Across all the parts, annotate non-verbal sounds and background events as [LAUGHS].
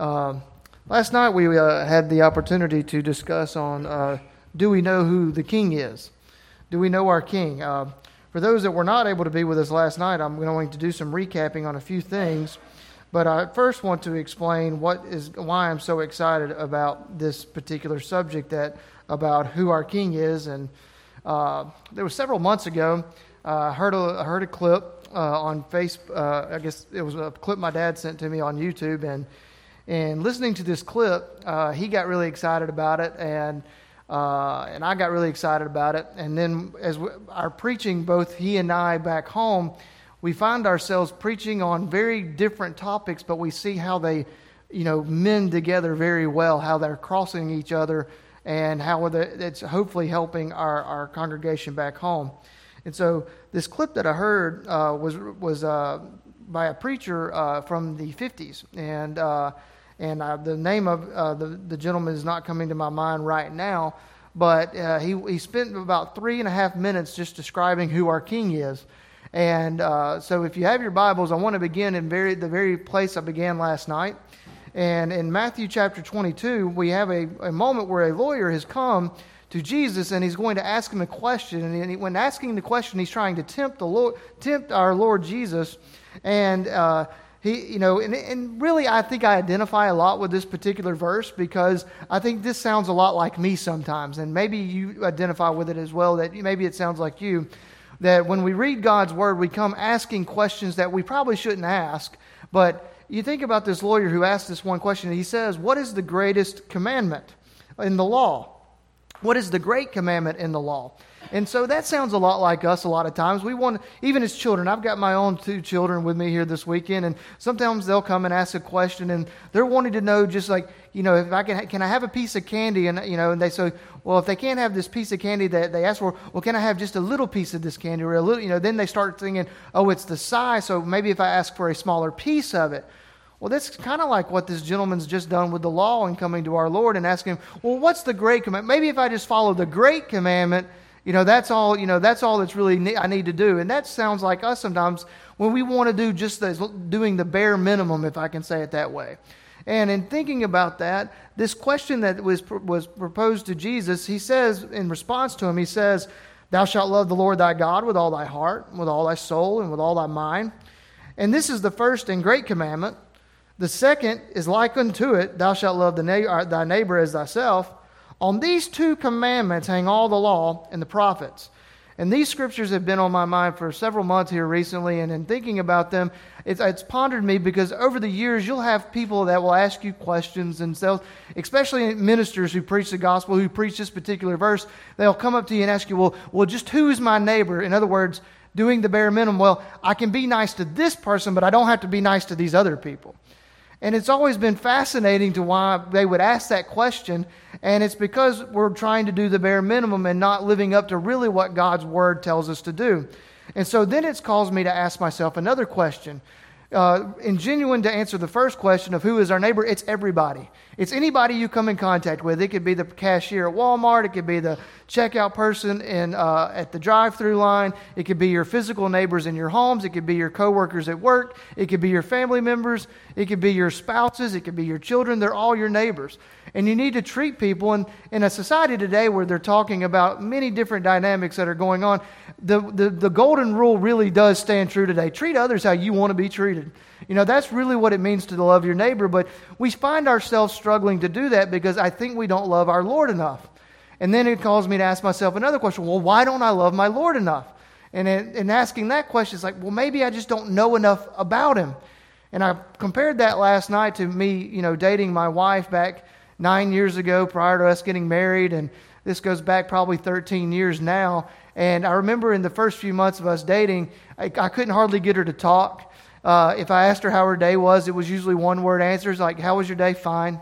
Uh, last night we uh, had the opportunity to discuss on uh, do we know who the king is? Do we know our king? Uh, for those that were not able to be with us last night, I'm going to do some recapping on a few things. But I first want to explain what is why I'm so excited about this particular subject that about who our king is. And uh, there was several months ago, I heard a, heard a clip uh, on Facebook. Uh, I guess it was a clip my dad sent to me on YouTube, and and listening to this clip, uh, he got really excited about it, and uh, and I got really excited about it. And then as we, our preaching, both he and I back home, we find ourselves preaching on very different topics, but we see how they, you know, mend together very well, how they're crossing each other, and how it's hopefully helping our, our congregation back home. And so this clip that I heard uh, was was uh, by a preacher uh, from the 50s, and uh, and uh, the name of uh, the, the gentleman is not coming to my mind right now, but uh, he, he spent about three and a half minutes just describing who our king is. And uh, so if you have your Bibles, I want to begin in very, the very place I began last night. And in Matthew chapter 22, we have a, a moment where a lawyer has come to Jesus and he's going to ask him a question. And he, when asking the question, he's trying to tempt, the Lord, tempt our Lord Jesus. And uh, he, you know, and, and really, I think I identify a lot with this particular verse because I think this sounds a lot like me sometimes, and maybe you identify with it as well. That maybe it sounds like you. That when we read God's word, we come asking questions that we probably shouldn't ask. But you think about this lawyer who asked this one question. He says, "What is the greatest commandment in the law? What is the great commandment in the law?" And so that sounds a lot like us a lot of times. We want, even as children, I've got my own two children with me here this weekend, and sometimes they'll come and ask a question, and they're wanting to know just like, you know, if I can, can I have a piece of candy? And, you know, and they say, well, if they can't have this piece of candy that they ask for, well, can I have just a little piece of this candy or a little, you know, then they start thinking, oh, it's the size, so maybe if I ask for a smaller piece of it. Well, that's kind of like what this gentleman's just done with the law and coming to our Lord and asking, well, what's the great commandment? Maybe if I just follow the great commandment, you know, that's all, you know, that's all that's really ne- I need to do. And that sounds like us sometimes when we want to do just doing the bare minimum, if I can say it that way. And in thinking about that, this question that was, was proposed to Jesus, he says, in response to him, he says, Thou shalt love the Lord thy God with all thy heart, with all thy soul, and with all thy mind. And this is the first and great commandment. The second is like unto it, Thou shalt love na- uh, thy neighbor as thyself. On these two commandments hang all the law and the prophets. And these scriptures have been on my mind for several months here recently, and in thinking about them, it's, it's pondered me because over the years you'll have people that will ask you questions, and they'll, especially ministers who preach the gospel, who preach this particular verse, they'll come up to you and ask you, well, well, just who is my neighbor? In other words, doing the bare minimum. Well, I can be nice to this person, but I don't have to be nice to these other people. And it's always been fascinating to why they would ask that question. And it's because we're trying to do the bare minimum and not living up to really what God's word tells us to do. And so then it's caused me to ask myself another question uh, in genuine to answer the first question of who is our neighbor, it's everybody. It's anybody you come in contact with. It could be the cashier at Walmart. It could be the checkout person in, uh, at the drive-through line. It could be your physical neighbors in your homes. It could be your coworkers at work. It could be your family members. It could be your spouses. It could be your children. They're all your neighbors. And you need to treat people in, in a society today where they're talking about many different dynamics that are going on. The, the, the golden rule really does stand true today. Treat others how you want to be treated. You know, that's really what it means to love your neighbor, but we find ourselves struggling to do that because I think we don't love our Lord enough. And then it calls me to ask myself another question well, why don't I love my Lord enough? And in, in asking that question, it's like, well, maybe I just don't know enough about him. And I compared that last night to me, you know, dating my wife back nine years ago prior to us getting married. And this goes back probably 13 years now. And I remember in the first few months of us dating, I, I couldn't hardly get her to talk. Uh, if I asked her how her day was, it was usually one word answers like, How was your day? Fine.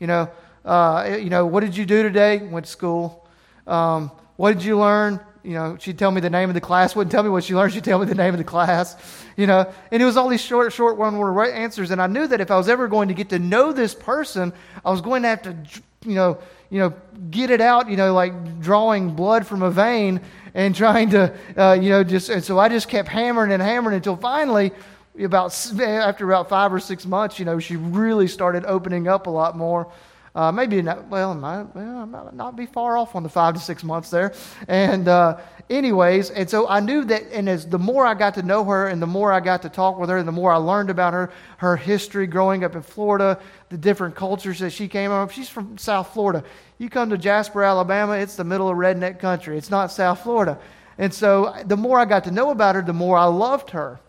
You know, uh, you know, what did you do today? Went to school. Um, what did you learn? You know, she'd tell me the name of the class. [LAUGHS] Wouldn't tell me what she learned. She'd tell me the name of the class. You know, and it was all these short, short one-word answers. And I knew that if I was ever going to get to know this person, I was going to have to, you know, you know, get it out. You know, like drawing blood from a vein and trying to, uh, you know, just. And so I just kept hammering and hammering until finally, about after about five or six months, you know, she really started opening up a lot more. Uh, maybe not, well, might, well, not, not be far off on the five to six months there. And uh, anyways, and so I knew that, and as the more I got to know her, and the more I got to talk with her, and the more I learned about her, her history growing up in Florida, the different cultures that she came from. She's from South Florida. You come to Jasper, Alabama, it's the middle of redneck country. It's not South Florida. And so the more I got to know about her, the more I loved her.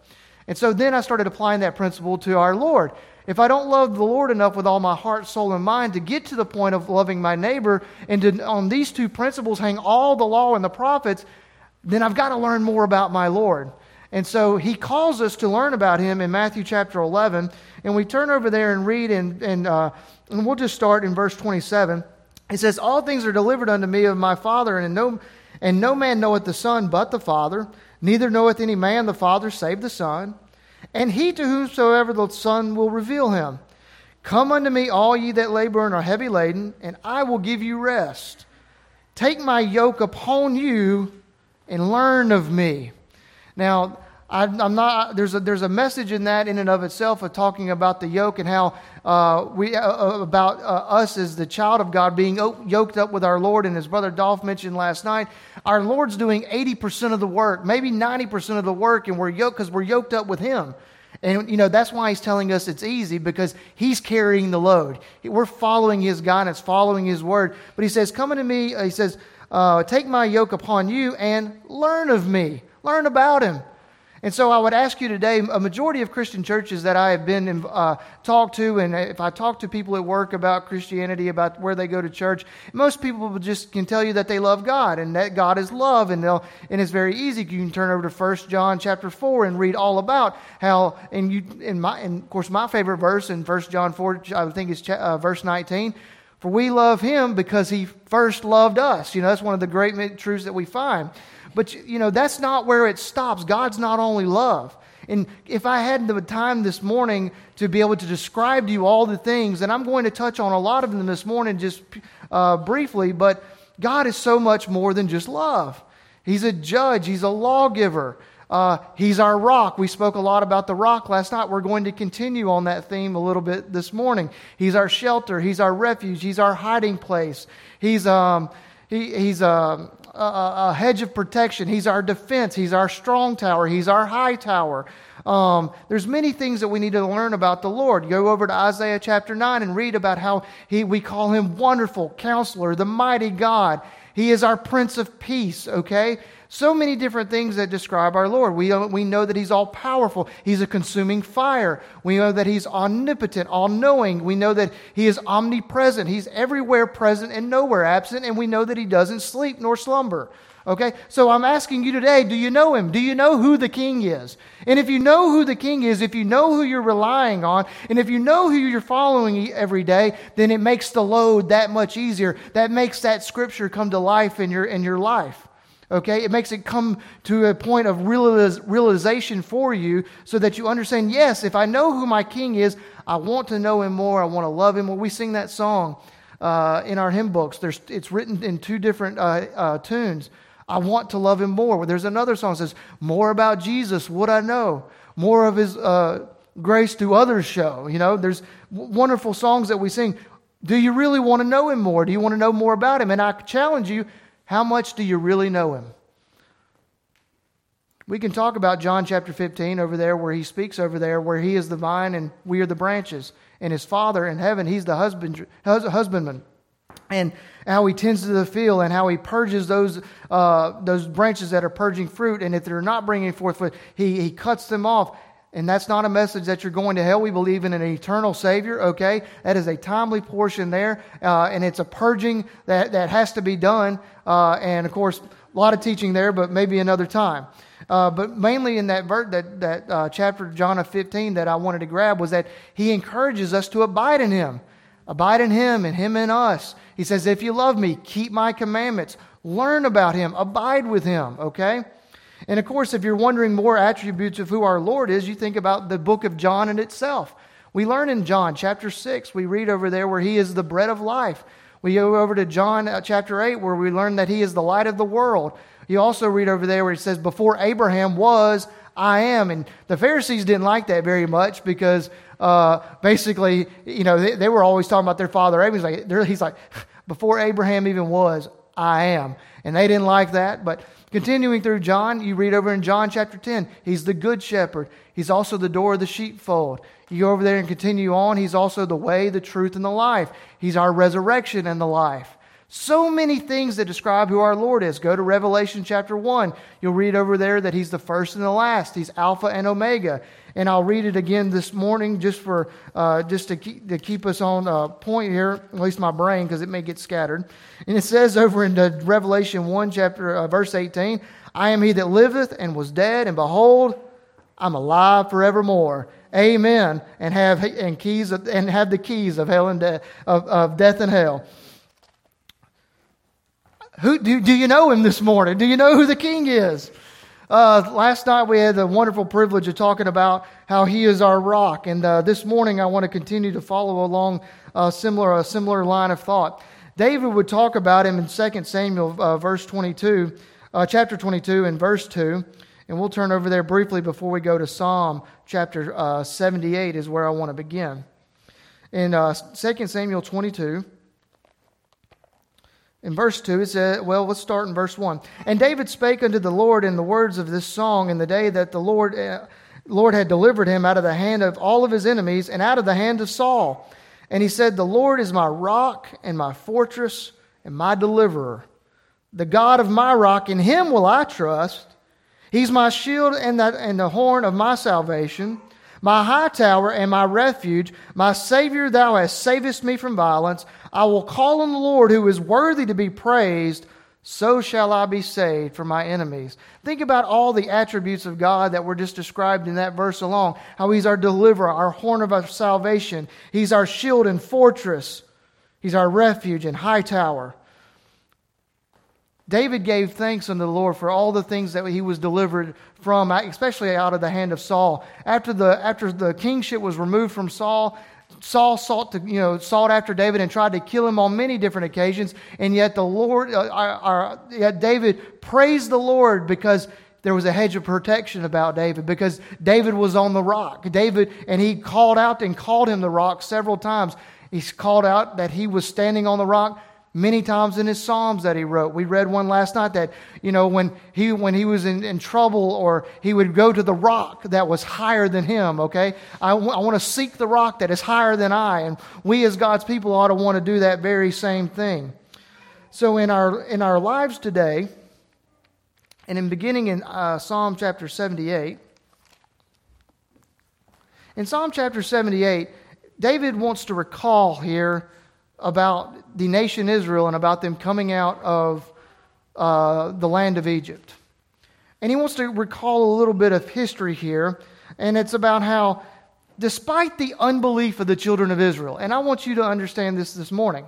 And so then I started applying that principle to our Lord. If I don't love the Lord enough with all my heart, soul, and mind to get to the point of loving my neighbor and to, on these two principles hang all the law and the prophets, then I've got to learn more about my Lord. And so he calls us to learn about him in Matthew chapter 11. And we turn over there and read, and, and, uh, and we'll just start in verse 27. It says, All things are delivered unto me of my Father, and no, and no man knoweth the Son but the Father, neither knoweth any man the Father save the Son, and he to whomsoever the Son will reveal him. Come unto me, all ye that labor and are heavy laden, and I will give you rest. Take my yoke upon you and learn of me. Now, I'm not, there's, a, there's a message in that in and of itself of talking about the yoke and how uh, we, uh, uh, about uh, us as the child of God being yoked up with our Lord. And as Brother Dolph mentioned last night, our Lord's doing 80% of the work, maybe 90% of the work, and we're yoked because we're yoked up with Him. And, you know, that's why He's telling us it's easy because He's carrying the load. We're following His guidance, following His word. But He says, Come unto me, He says, uh, Take my yoke upon you and learn of me, learn about Him. And so I would ask you today a majority of Christian churches that I have been uh, talked to, and if I talk to people at work about Christianity, about where they go to church, most people just can tell you that they love God and that God is love. And, they'll, and it's very easy. You can turn over to 1 John chapter 4 and read all about how, and, you, in my, and of course, my favorite verse in 1 John 4, I think it's uh, verse 19. For we love him because he first loved us. You know, that's one of the great truths that we find. But, you know, that's not where it stops. God's not only love. And if I had the time this morning to be able to describe to you all the things, and I'm going to touch on a lot of them this morning just uh, briefly, but God is so much more than just love. He's a judge, He's a lawgiver. Uh, he's our rock. We spoke a lot about the rock last night. We're going to continue on that theme a little bit this morning. He's our shelter. He's our refuge. He's our hiding place. He's, um, he, he's um, a, a, hedge of protection. He's our defense. He's our strong tower. He's our high tower. Um, there's many things that we need to learn about the Lord. Go over to Isaiah chapter 9 and read about how he, we call him wonderful counselor, the mighty God. He is our Prince of Peace, okay? So many different things that describe our Lord. We, uh, we know that He's all powerful. He's a consuming fire. We know that He's omnipotent, all knowing. We know that He is omnipresent. He's everywhere present and nowhere absent. And we know that He doesn't sleep nor slumber. Okay? So I'm asking you today do you know Him? Do you know who the King is? And if you know who the King is, if you know who you're relying on, and if you know who you're following every day, then it makes the load that much easier. That makes that scripture come to life in your, in your life. Okay? It makes it come to a point of realiz- realization for you so that you understand yes, if I know who my king is, I want to know him more. I want to love him. When we sing that song uh, in our hymn books, there's, it's written in two different uh, uh, tunes. I want to love him more. There's another song that says, More about Jesus would I know, more of his uh, grace to others show. You know, there's w- wonderful songs that we sing. Do you really want to know him more? Do you want to know more about him? And I challenge you how much do you really know him? We can talk about John chapter 15 over there, where he speaks over there, where he is the vine and we are the branches. And his father in heaven, he's the husband, husbandman. And how he tends to the field and how he purges those, uh, those branches that are purging fruit. And if they're not bringing forth fruit, he, he cuts them off. And that's not a message that you're going to hell. We believe in an eternal Savior, okay? That is a timely portion there. Uh, and it's a purging that, that has to be done. Uh, and of course, a lot of teaching there, but maybe another time. Uh, but mainly in that, ver- that, that uh, chapter, John of 15, that I wanted to grab was that he encourages us to abide in him. Abide in him and him in us. He says, If you love me, keep my commandments. Learn about him. Abide with him, okay? And of course, if you're wondering more attributes of who our Lord is, you think about the book of John in itself. We learn in John chapter 6, we read over there where he is the bread of life. We go over to John uh, chapter 8 where we learn that he is the light of the world. You also read over there where he says, Before Abraham was, I am. And the Pharisees didn't like that very much because uh, basically, you know, they, they, were always talking about their father Abraham. He's like, he's like, before Abraham even was, I am. And they didn't like that. But continuing through John, you read over in John chapter 10, he's the good shepherd. He's also the door of the sheepfold. You go over there and continue on, he's also the way, the truth, and the life. He's our resurrection and the life. So many things that describe who our Lord is. Go to Revelation chapter 1. You'll read over there that He's the first and the last. He's Alpha and Omega. And I'll read it again this morning just for uh, just to keep, to keep us on uh, point here, at least my brain, because it may get scattered. And it says over in Revelation 1, chapter uh, verse 18, I am he that liveth and was dead, and behold, I'm alive forevermore. Amen. And have and keys of, and have the keys of hell and de- of, of death and hell. Who, do, do you know him this morning? Do you know who the king is? Uh, last night we had the wonderful privilege of talking about how he is our rock. And uh, this morning I want to continue to follow along a similar, a similar line of thought. David would talk about him in 2 Samuel, uh, verse 22, uh, chapter 22, and verse 2. And we'll turn over there briefly before we go to Psalm chapter uh, 78, is where I want to begin. In uh, 2 Samuel 22, in verse 2, it says, well, let's start in verse 1. And David spake unto the Lord in the words of this song in the day that the Lord, uh, Lord had delivered him out of the hand of all of his enemies and out of the hand of Saul. And he said, The Lord is my rock and my fortress and my deliverer. The God of my rock, in him will I trust. He's my shield and the, and the horn of my salvation my high tower and my refuge, my Savior, thou hast savest me from violence. I will call on the Lord who is worthy to be praised. So shall I be saved from my enemies. Think about all the attributes of God that were just described in that verse alone. How He's our deliverer, our horn of our salvation. He's our shield and fortress. He's our refuge and high tower. David gave thanks unto the Lord for all the things that he was delivered from, especially out of the hand of Saul. After the, after the kingship was removed from Saul, Saul sought to, you know, sought after David and tried to kill him on many different occasions. And yet the Lord, uh, our, our, yet David praised the Lord because there was a hedge of protection about David because David was on the rock. David, and he called out and called him the rock several times. He called out that he was standing on the rock many times in his psalms that he wrote. We read one last night that you know when he when he was in, in trouble or he would go to the rock that was higher than him okay? I, w- I want to seek the rock that is higher than i and we as god's people ought to want to do that very same thing. So in our in our lives today and in beginning in uh, psalm chapter 78 in psalm chapter 78 david wants to recall here about the nation Israel and about them coming out of uh, the land of Egypt. And he wants to recall a little bit of history here, and it's about how, despite the unbelief of the children of Israel, and I want you to understand this this morning.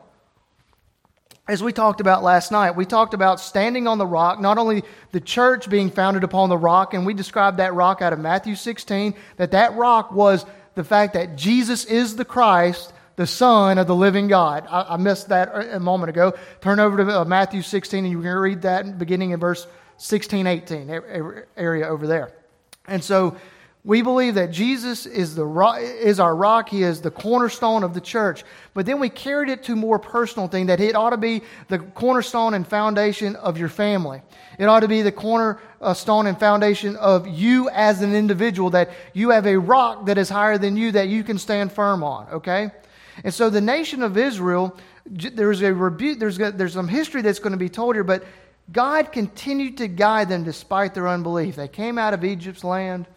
As we talked about last night, we talked about standing on the rock, not only the church being founded upon the rock, and we described that rock out of Matthew 16, that that rock was the fact that Jesus is the Christ the Son of the living God. I, I, missed that a moment ago. Turn over to uh, Matthew 16 and you can read that beginning in verse 16, 18, area over there. And so we believe that Jesus is, the is our rock. He is the cornerstone of the church. But then we carried it to more personal thing that it ought to be the cornerstone and foundation of your family. It ought to be the cornerstone and foundation of you as an individual, that you have a rock that is higher than you that you can stand firm on, okay? And so the nation of Israel, there's a rebuke, there's, there's some history that's going to be told here, but God continued to guide them despite their unbelief. They came out of Egypt's land,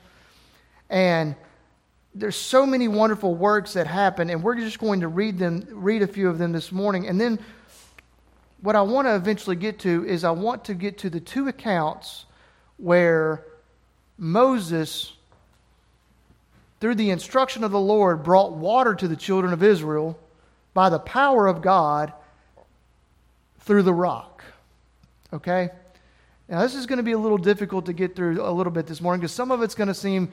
and there's so many wonderful works that happen, and we're just going to read them, read a few of them this morning. And then what I want to eventually get to is I want to get to the two accounts where Moses through the instruction of the Lord, brought water to the children of Israel by the power of God through the rock. Okay? Now, this is going to be a little difficult to get through a little bit this morning because some of it's going to seem.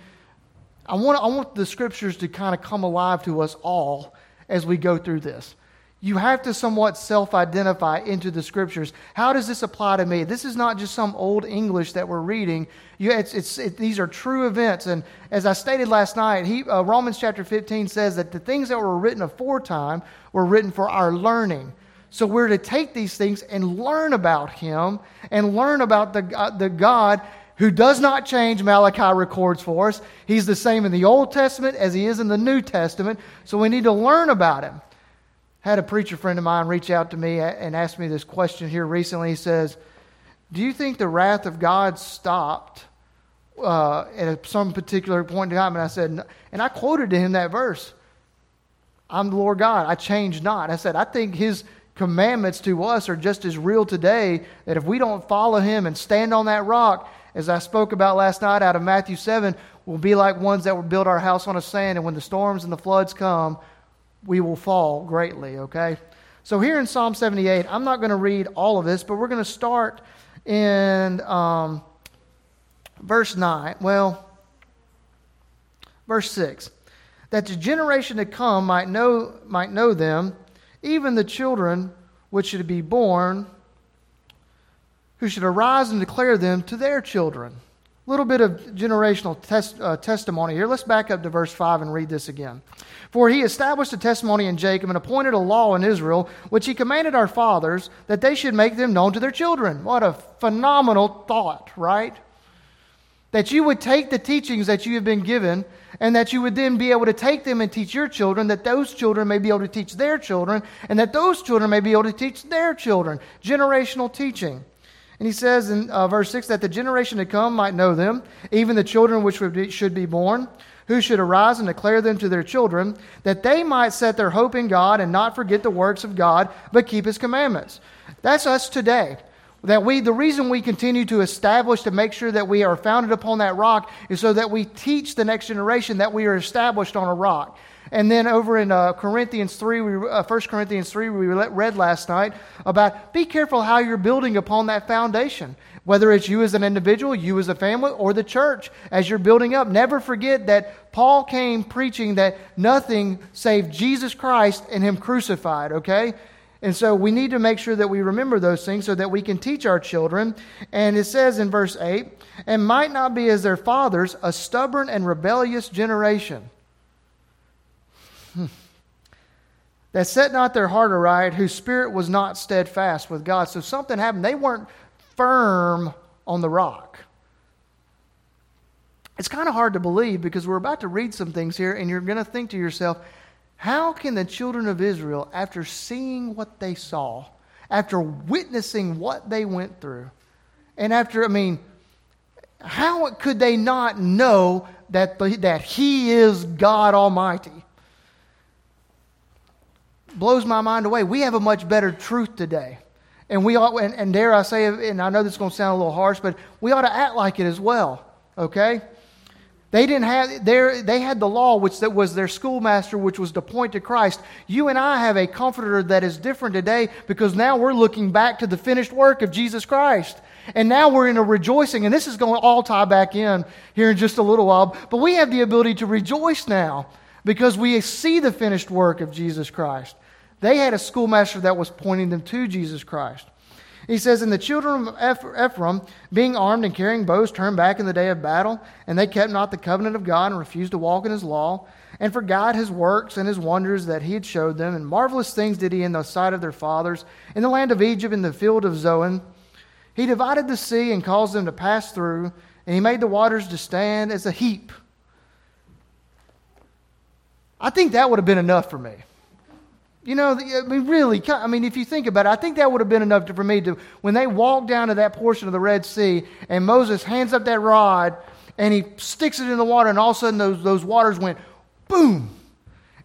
I want, I want the scriptures to kind of come alive to us all as we go through this. You have to somewhat self identify into the scriptures. How does this apply to me? This is not just some old English that we're reading. You, it's, it's, it, these are true events. And as I stated last night, he, uh, Romans chapter 15 says that the things that were written aforetime were written for our learning. So we're to take these things and learn about him and learn about the, uh, the God who does not change, Malachi records for us. He's the same in the Old Testament as he is in the New Testament. So we need to learn about him had a preacher friend of mine reach out to me and ask me this question here recently. He says, Do you think the wrath of God stopped uh, at some particular point in time? And I said, and I quoted to him that verse I'm the Lord God, I change not. I said, I think his commandments to us are just as real today that if we don't follow him and stand on that rock, as I spoke about last night out of Matthew 7, we'll be like ones that will build our house on a sand, and when the storms and the floods come, we will fall greatly, okay? So here in Psalm 78, I'm not going to read all of this, but we're going to start in um, verse 9. Well, verse 6. That the generation to come might know, might know them, even the children which should be born, who should arise and declare them to their children. Little bit of generational uh, testimony here. Let's back up to verse 5 and read this again. For he established a testimony in Jacob and appointed a law in Israel, which he commanded our fathers that they should make them known to their children. What a phenomenal thought, right? That you would take the teachings that you have been given and that you would then be able to take them and teach your children, that those children may be able to teach their children, and that those children may be able to teach their children. Generational teaching. And he says in uh, verse 6 that the generation to come might know them, even the children which be, should be born who should arise and declare them to their children, that they might set their hope in God and not forget the works of God, but keep his commandments. That's us today. That we, the reason we continue to establish to make sure that we are founded upon that rock is so that we teach the next generation that we are established on a rock. And then over in uh, Corinthians 3, we, uh, 1 Corinthians 3, we read last night about be careful how you're building upon that foundation. Whether it's you as an individual, you as a family, or the church as you're building up. Never forget that Paul came preaching that nothing save Jesus Christ and Him crucified, okay? And so we need to make sure that we remember those things so that we can teach our children. And it says in verse 8, and might not be as their fathers, a stubborn and rebellious generation. That set not their heart aright, whose spirit was not steadfast with God. So something happened. They weren't firm on the rock. It's kind of hard to believe because we're about to read some things here, and you're going to think to yourself, how can the children of Israel, after seeing what they saw, after witnessing what they went through, and after, I mean, how could they not know that, the, that He is God Almighty? Blows my mind away. We have a much better truth today. And we ought, and, and dare I say, and I know this is going to sound a little harsh, but we ought to act like it as well. Okay? They didn't have their, they had the law, which that was their schoolmaster, which was to point to Christ. You and I have a comforter that is different today because now we're looking back to the finished work of Jesus Christ. And now we're in a rejoicing, and this is going to all tie back in here in just a little while. But we have the ability to rejoice now because we see the finished work of Jesus Christ. They had a schoolmaster that was pointing them to Jesus Christ. He says, And the children of Ephraim, being armed and carrying bows, turned back in the day of battle, and they kept not the covenant of God and refused to walk in his law, and forgot his works and his wonders that he had showed them. And marvelous things did he in the sight of their fathers, in the land of Egypt, in the field of Zoan. He divided the sea and caused them to pass through, and he made the waters to stand as a heap. I think that would have been enough for me. You know, I mean, really, I mean, if you think about it, I think that would have been enough to, for me to, when they walked down to that portion of the Red Sea and Moses hands up that rod and he sticks it in the water and all of a sudden those, those waters went boom.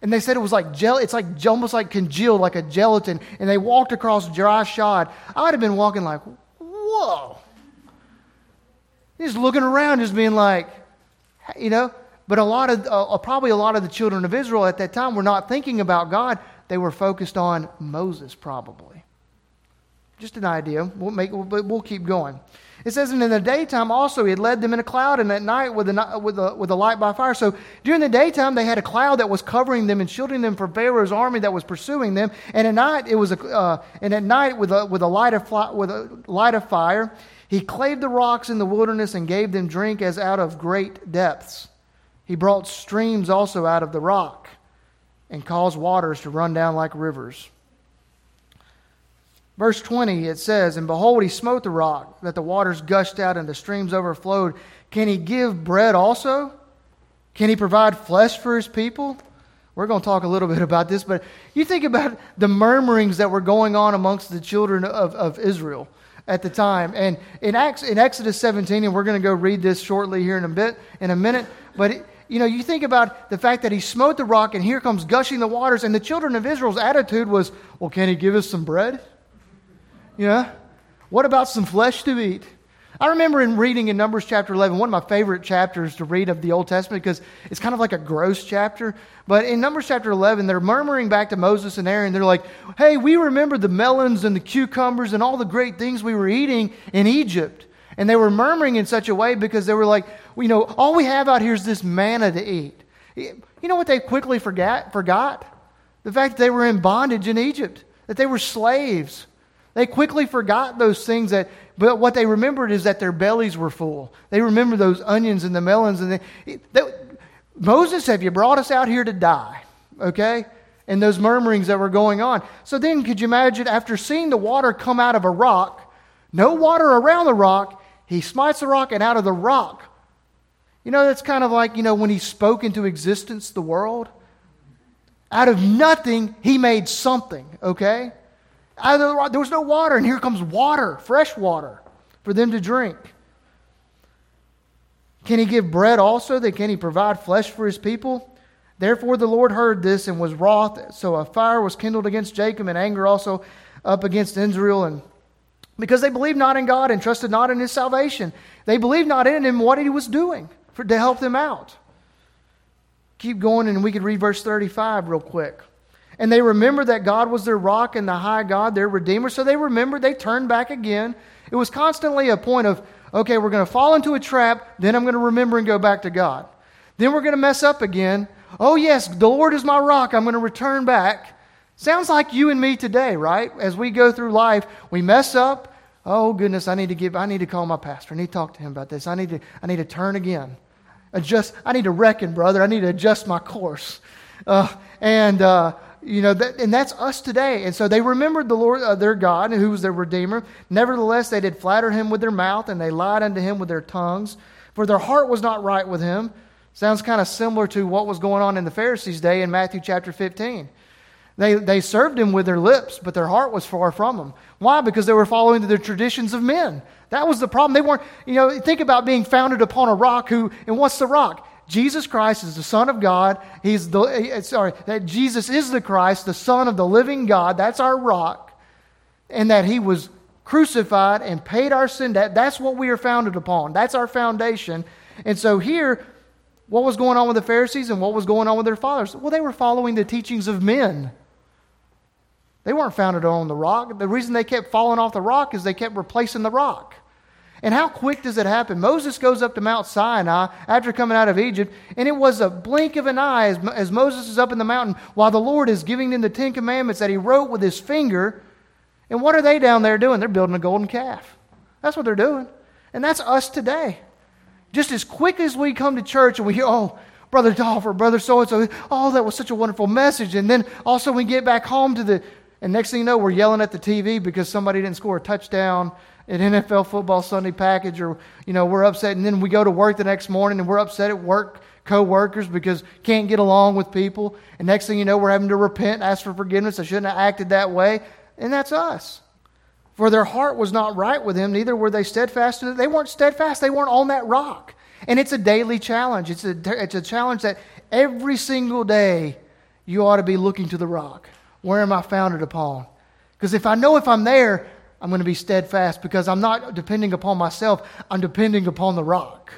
And they said it was like gel, it's like almost like congealed, like a gelatin. And they walked across dry shod. I would have been walking like, whoa. Just looking around, just being like, you know. But a lot of, uh, probably a lot of the children of Israel at that time were not thinking about God they were focused on Moses, probably. Just an idea. We'll, make, we'll, we'll keep going. It says, and in the daytime also he had led them in a cloud, and at night with a, with, a, with a light by fire. So during the daytime they had a cloud that was covering them and shielding them from Pharaoh's army that was pursuing them. And at night it was a, uh, and at night with a, with a light of fly, with a light of fire, he clave the rocks in the wilderness and gave them drink as out of great depths. He brought streams also out of the rock and caused waters to run down like rivers. Verse 20, it says, And behold, he smote the rock, that the waters gushed out and the streams overflowed. Can he give bread also? Can he provide flesh for his people? We're going to talk a little [LAUGHS] bit about this, but you think about the murmurings that were going on amongst the children of, of Israel at the time. And in, Acts, in Exodus 17, and we're going to go read this shortly here in a bit, in a minute, but it, you know, you think about the fact that he smote the rock and here comes gushing the waters, and the children of Israel's attitude was, well, can he give us some bread? Yeah. What about some flesh to eat? I remember in reading in Numbers chapter 11, one of my favorite chapters to read of the Old Testament because it's kind of like a gross chapter. But in Numbers chapter 11, they're murmuring back to Moses and Aaron. They're like, hey, we remember the melons and the cucumbers and all the great things we were eating in Egypt. And they were murmuring in such a way because they were like, you know, all we have out here is this manna to eat. You know what they quickly forgot? forgot? The fact that they were in bondage in Egypt, that they were slaves. They quickly forgot those things that, but what they remembered is that their bellies were full. They remember those onions and the melons. And they, they, Moses, have you brought us out here to die? Okay? And those murmurings that were going on. So then, could you imagine after seeing the water come out of a rock, no water around the rock, he smites the rock, and out of the rock, you know, that's kind of like, you know, when he spoke into existence the world. Out of nothing, he made something, okay? Out of the rock, there was no water, and here comes water, fresh water, for them to drink. Can he give bread also? That can he provide flesh for his people? Therefore the Lord heard this and was wroth. So a fire was kindled against Jacob, and anger also up against Israel, and because they believed not in God and trusted not in his salvation. They believed not in him what he was doing for, to help them out. Keep going, and we could read verse 35 real quick. And they remembered that God was their rock and the high God, their Redeemer. So they remembered, they turned back again. It was constantly a point of, okay, we're going to fall into a trap, then I'm going to remember and go back to God. Then we're going to mess up again. Oh, yes, the Lord is my rock. I'm going to return back. Sounds like you and me today, right? As we go through life, we mess up. Oh goodness, I need to give I need to call my pastor. I need to talk to him about this. I need to I need to turn again. Adjust I need to reckon, brother. I need to adjust my course. Uh, and uh, you know, that, and that's us today. And so they remembered the Lord, uh, their God, who was their Redeemer. Nevertheless, they did flatter him with their mouth, and they lied unto him with their tongues, for their heart was not right with him. Sounds kind of similar to what was going on in the Pharisees' day in Matthew chapter 15. They, they served him with their lips, but their heart was far from him. Why? Because they were following the traditions of men. That was the problem. They weren't, you know, think about being founded upon a rock who, and what's the rock? Jesus Christ is the Son of God. He's the, eh, sorry, that Jesus is the Christ, the Son of the living God. That's our rock. And that he was crucified and paid our sin debt. That's what we are founded upon. That's our foundation. And so here, what was going on with the Pharisees and what was going on with their fathers? Well, they were following the teachings of men. They weren't founded on the rock. The reason they kept falling off the rock is they kept replacing the rock. And how quick does it happen? Moses goes up to Mount Sinai after coming out of Egypt, and it was a blink of an eye as, as Moses is up in the mountain while the Lord is giving them the Ten Commandments that he wrote with his finger. And what are they down there doing? They're building a golden calf. That's what they're doing. And that's us today. Just as quick as we come to church and we hear, oh, Brother Dolph or Brother so and so, oh, that was such a wonderful message. And then also we get back home to the, and next thing you know, we're yelling at the TV because somebody didn't score a touchdown at NFL football Sunday package, or you know we're upset, and then we go to work the next morning and we're upset at work co-workers because can't get along with people, and next thing you know we're having to repent, ask for forgiveness. I shouldn't have acted that way, and that's us. For their heart was not right with him, neither were they steadfast. They weren't steadfast. They weren't on that rock. And it's a daily challenge. It's a, it's a challenge that every single day you ought to be looking to the rock. Where am I founded upon? Because if I know if I'm there, I'm going to be steadfast because I'm not depending upon myself. I'm depending upon the rock.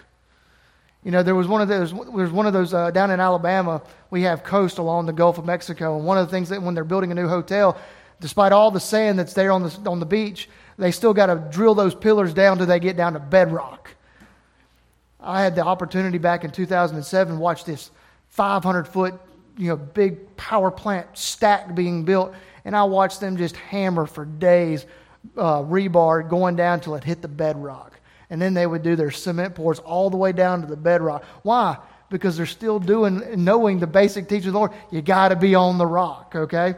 You know, there was one of those. There was one of those uh, down in Alabama. We have coast along the Gulf of Mexico, and one of the things that when they're building a new hotel, despite all the sand that's there on the on the beach, They still got to drill those pillars down till they get down to bedrock. I had the opportunity back in 2007 watch this 500 foot, you know, big power plant stack being built, and I watched them just hammer for days, uh, rebar going down till it hit the bedrock, and then they would do their cement pours all the way down to the bedrock. Why? Because they're still doing, knowing the basic teaching of the Lord. You got to be on the rock, okay?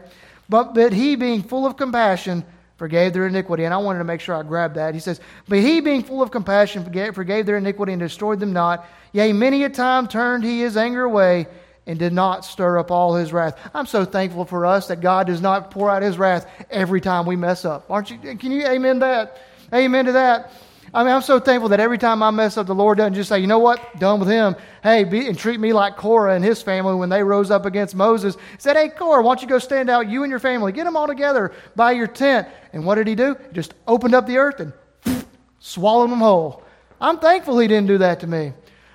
But but he being full of compassion forgave their iniquity. And I wanted to make sure I grabbed that. He says, But he, being full of compassion, forgave, forgave their iniquity and destroyed them not. Yea, many a time turned he his anger away and did not stir up all his wrath. I'm so thankful for us that God does not pour out his wrath every time we mess up. Aren't you? Can you amen that? Amen to that. I mean, I'm so thankful that every time I mess up, the Lord doesn't just say, you know what, done with him. Hey, be, and treat me like Korah and his family when they rose up against Moses. He said, hey, Korah, why don't you go stand out, you and your family, get them all together by your tent. And what did he do? He just opened up the earth and [SNIFFS] swallowed them whole. I'm thankful he didn't do that to me.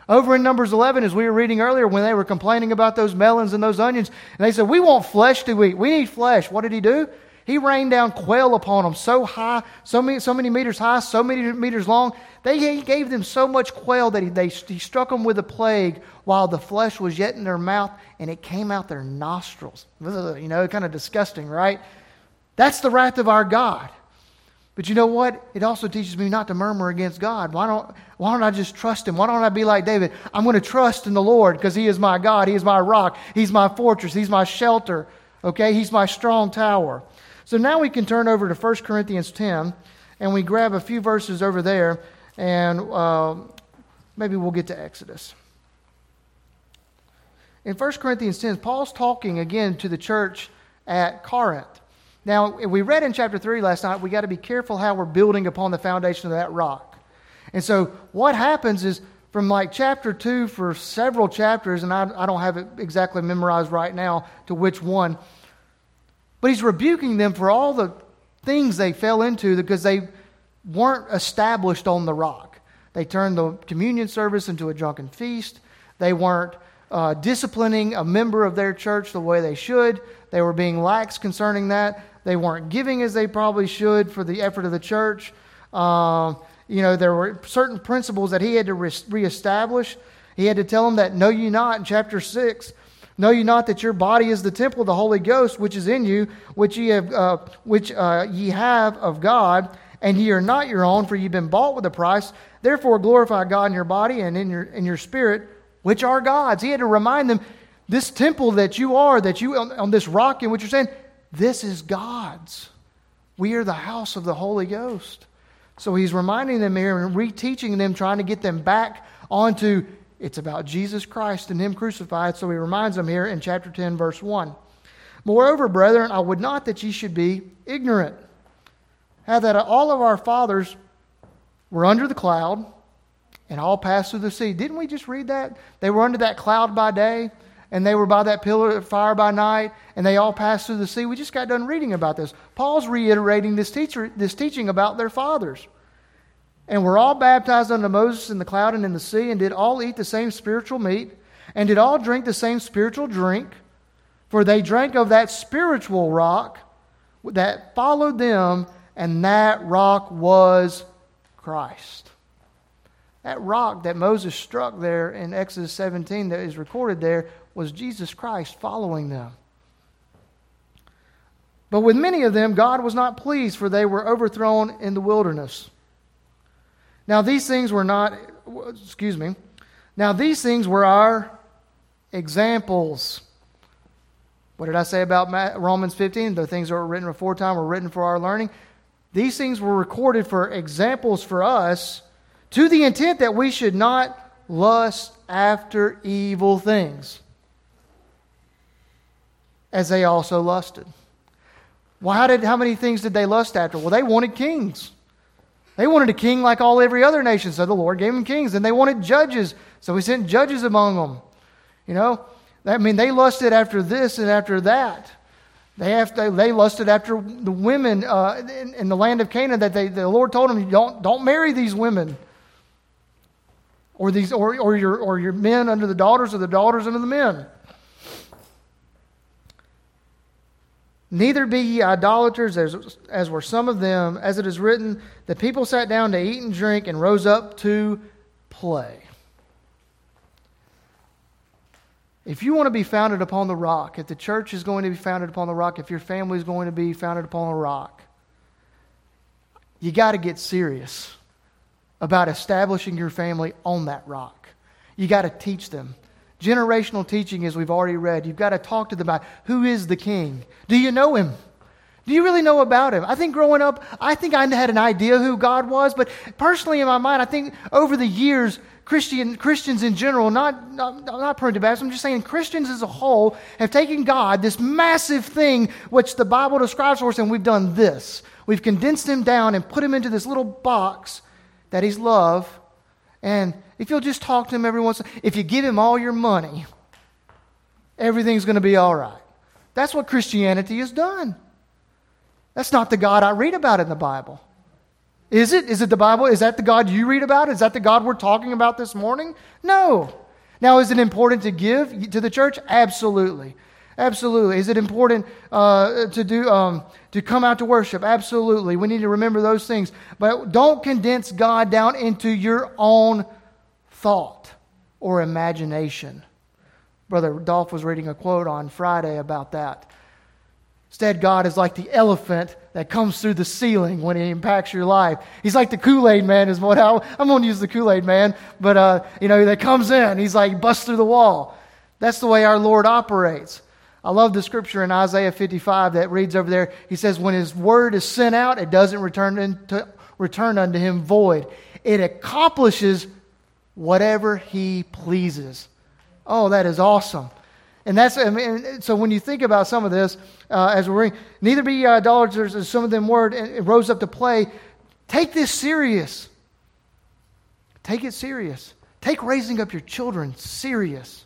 Over in Numbers 11, as we were reading earlier, when they were complaining about those melons and those onions, and they said, We want flesh to eat. We need flesh. What did he do? He rained down quail upon them so high, so many, so many meters high, so many meters long. They, he gave them so much quail that he, they, he struck them with a plague while the flesh was yet in their mouth and it came out their nostrils. You know, kind of disgusting, right? That's the wrath of our God. But you know what? It also teaches me not to murmur against God. Why don't, why don't I just trust Him? Why don't I be like David? I'm going to trust in the Lord because He is my God. He is my rock. He's my fortress. He's my shelter. Okay? He's my strong tower. So now we can turn over to 1 Corinthians 10 and we grab a few verses over there and uh, maybe we'll get to Exodus. In 1 Corinthians 10, Paul's talking again to the church at Corinth. Now, we read in chapter 3 last night, we got to be careful how we're building upon the foundation of that rock. And so, what happens is from like chapter 2 for several chapters, and I, I don't have it exactly memorized right now to which one, but he's rebuking them for all the things they fell into because they weren't established on the rock. They turned the communion service into a drunken feast. They weren't uh, disciplining a member of their church the way they should. They were being lax concerning that. They weren't giving as they probably should for the effort of the church. Uh, you know, there were certain principles that he had to re- reestablish. He had to tell them that, know you not, in chapter 6, Know ye not that your body is the temple of the Holy Ghost, which is in you, which ye have, uh, which uh, ye have of God, and ye are not your own, for ye have been bought with a price. Therefore, glorify God in your body and in your in your spirit, which are God's. He had to remind them, this temple that you are, that you on, on this rock in which you're saying, this is God's. We are the house of the Holy Ghost. So he's reminding them here and reteaching them, trying to get them back onto it's about Jesus Christ and Him crucified, so he reminds them here in chapter 10, verse 1. Moreover, brethren, I would not that ye should be ignorant. How that all of our fathers were under the cloud and all passed through the sea. Didn't we just read that? They were under that cloud by day and they were by that pillar of fire by night and they all passed through the sea. We just got done reading about this. Paul's reiterating this, teacher, this teaching about their fathers. And were all baptized unto Moses in the cloud and in the sea, and did all eat the same spiritual meat, and did all drink the same spiritual drink, for they drank of that spiritual rock that followed them, and that rock was Christ. That rock that Moses struck there in Exodus 17 that is recorded there was Jesus Christ following them. But with many of them, God was not pleased, for they were overthrown in the wilderness. Now, these things were not, excuse me, now these things were our examples. What did I say about Romans 15? The things that were written before time were written for our learning. These things were recorded for examples for us to the intent that we should not lust after evil things as they also lusted. Well, how, did, how many things did they lust after? Well, they wanted kings. They wanted a king like all every other nation, so the Lord gave them kings. And they wanted judges, so he sent judges among them. You know, I mean, they lusted after this and after that. They, have to, they lusted after the women uh, in, in, the land of Canaan that they, the Lord told them, don't, don't marry these women. Or, these, or, or, your, or your men under the daughters or the daughters under the men. Neither be ye idolaters, as, as were some of them, as it is written, the people sat down to eat and drink and rose up to play. If you want to be founded upon the rock, if the church is going to be founded upon the rock, if your family is going to be founded upon the rock, you got to get serious about establishing your family on that rock. You got to teach them. Generational teaching, as we've already read, you've got to talk to them about who is the king. Do you know him? Do you really know about him? I think growing up, I think I had an idea who God was, but personally in my mind, I think over the years, Christian, Christians in general, not, not, not prone to baptism, I'm just saying Christians as a whole have taken God, this massive thing which the Bible describes for us, and we've done this. We've condensed him down and put him into this little box that he's love. And if you'll just talk to him every once, if you give him all your money, everything's going to be all right. That's what Christianity has done. That's not the God I read about in the Bible. Is it? Is it the Bible? Is that the God you read about? Is that the God we're talking about this morning? No. Now, is it important to give to the church? Absolutely. Absolutely. Is it important uh, to do um, to come out to worship? Absolutely. We need to remember those things. But don't condense God down into your own thought or imagination. Brother Dolph was reading a quote on Friday about that. Instead, God is like the elephant that comes through the ceiling when he impacts your life. He's like the Kool Aid man, is what I, am going to use the Kool Aid man, but uh, you know that comes in. He's like busts through the wall. That's the way our Lord operates. I love the scripture in Isaiah 55 that reads over there. He says, "When His word is sent out, it doesn't return into, return unto Him void. It accomplishes whatever He pleases." Oh, that is awesome. And that's, I mean, so when you think about some of this, uh, as we're reading, neither be idolaters as some of them were, and rose up to play. Take this serious. Take it serious. Take raising up your children serious.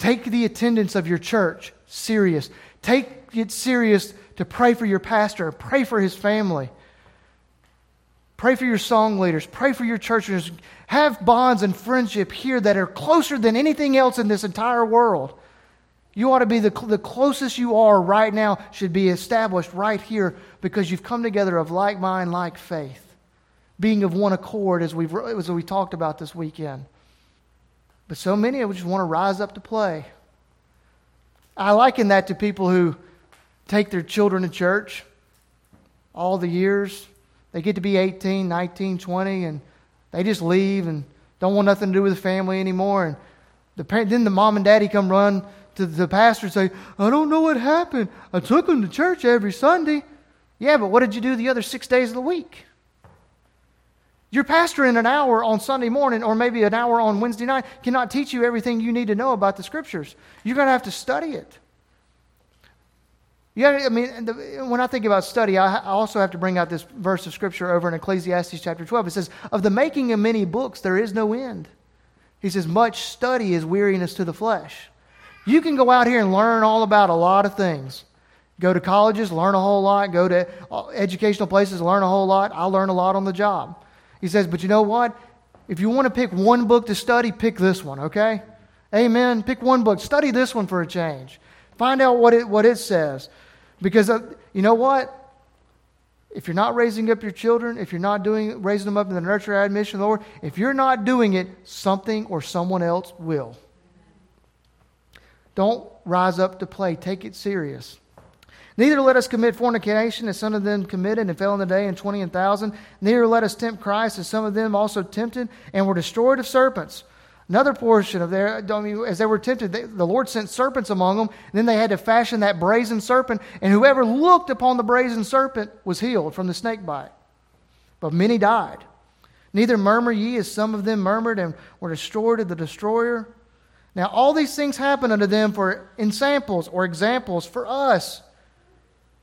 Take the attendance of your church serious. Take it serious to pray for your pastor, pray for his family. Pray for your song leaders. Pray for your churches. Have bonds and friendship here that are closer than anything else in this entire world. You ought to be the, the closest you are right now, should be established right here because you've come together of like mind, like faith, being of one accord as, we've, as we talked about this weekend. But so many of us just want to rise up to play. I liken that to people who take their children to church all the years, they get to be 18, 19, 20, and they just leave and don't want nothing to do with the family anymore. And the parent, then the mom and daddy come run to the pastor and say, I don't know what happened. I took them to church every Sunday. Yeah, but what did you do the other six days of the week? Your pastor in an hour on Sunday morning or maybe an hour on Wednesday night cannot teach you everything you need to know about the scriptures. You're going to have to study it. Gotta, I mean, when I think about study, I, I also have to bring out this verse of scripture over in Ecclesiastes chapter 12. It says, Of the making of many books, there is no end. He says, Much study is weariness to the flesh. You can go out here and learn all about a lot of things. Go to colleges, learn a whole lot. Go to uh, educational places, learn a whole lot. I learn a lot on the job. He says, But you know what? If you want to pick one book to study, pick this one, okay? Amen. Pick one book. Study this one for a change. Find out what it, what it says. Because uh, you know what? If you're not raising up your children, if you're not doing raising them up in the nurture admission, of the Lord, if you're not doing it, something or someone else will. Don't rise up to play. Take it serious. Neither let us commit fornication, as some of them committed and fell in the day in twenty and thousand. Neither let us tempt Christ, as some of them also tempted and were destroyed of serpents. Another portion of their, as they were tempted, the Lord sent serpents among them. Then they had to fashion that brazen serpent, and whoever looked upon the brazen serpent was healed from the snake bite. But many died. Neither murmur ye, as some of them murmured and were destroyed of the destroyer. Now, all these things happen unto them for ensamples or examples for us.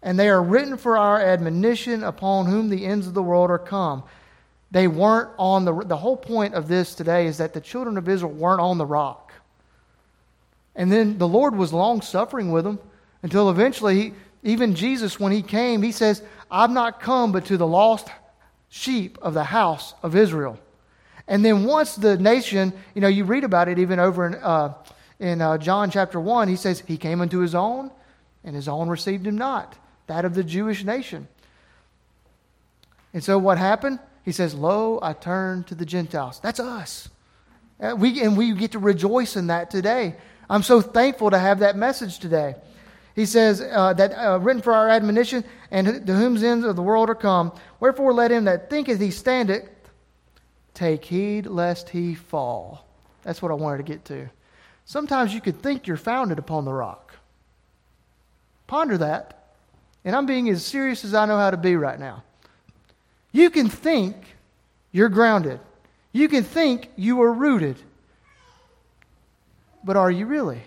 And they are written for our admonition upon whom the ends of the world are come. They weren't on the the whole point of this today is that the children of Israel weren't on the rock. And then the Lord was long suffering with them until eventually he, even Jesus when he came, he says, "I've not come but to the lost sheep of the house of Israel." And then once the nation, you know, you read about it even over in uh, in uh, John chapter 1, he says he came unto his own and his own received him not, that of the Jewish nation. And so what happened? He says, Lo, I turn to the Gentiles. That's us. Uh, we, and we get to rejoice in that today. I'm so thankful to have that message today. He says uh, that uh, written for our admonition, and to whom ends of the world are come. Wherefore let him that thinketh he standeth take heed lest he fall. That's what I wanted to get to. Sometimes you could think you're founded upon the rock. Ponder that. And I'm being as serious as I know how to be right now. You can think you're grounded. You can think you are rooted. But are you really?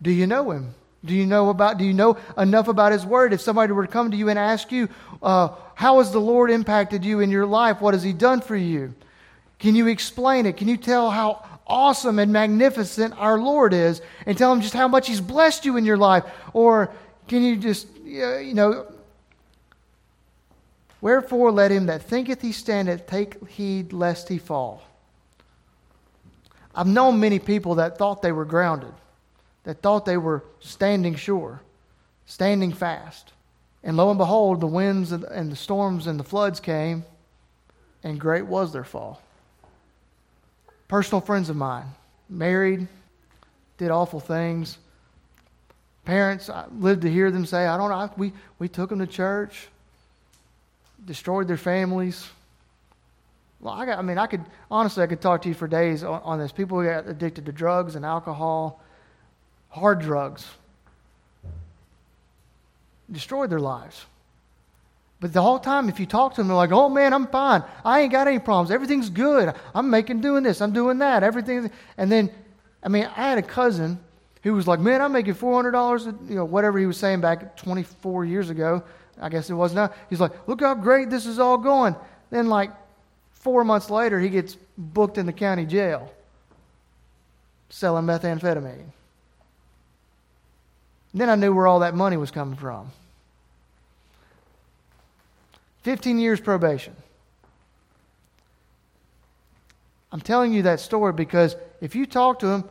Do you know him? Do you know about? Do you know enough about His Word? If somebody were to come to you and ask you, uh, "How has the Lord impacted you in your life? What has He done for you?" Can you explain it? Can you tell how awesome and magnificent our Lord is, and tell Him just how much He's blessed you in your life? Or can you just, Uh, you know, Wherefore let him that thinketh he standeth take heed lest he fall. I've known many people that thought they were grounded that thought they were standing sure, standing fast. And lo and behold, the winds and the storms and the floods came, and great was their fall. Personal friends of mine, married, did awful things. Parents, I lived to hear them say, I don't know, we, we took them to church, destroyed their families. Well, I, got, I mean, I could, honestly, I could talk to you for days on, on this. People who got addicted to drugs and alcohol, hard drugs, destroyed their lives. But the whole time, if you talk to them, they're like, oh man, I'm fine. I ain't got any problems. Everything's good. I'm making doing this. I'm doing that. Everything. And then, I mean, I had a cousin who was like, man, I'm making $400, you know, whatever he was saying back 24 years ago. I guess it was now. He's like, look how great this is all going. Then, like, four months later, he gets booked in the county jail selling methamphetamine. Then I knew where all that money was coming from. 15 years probation. I'm telling you that story because if you talk to them,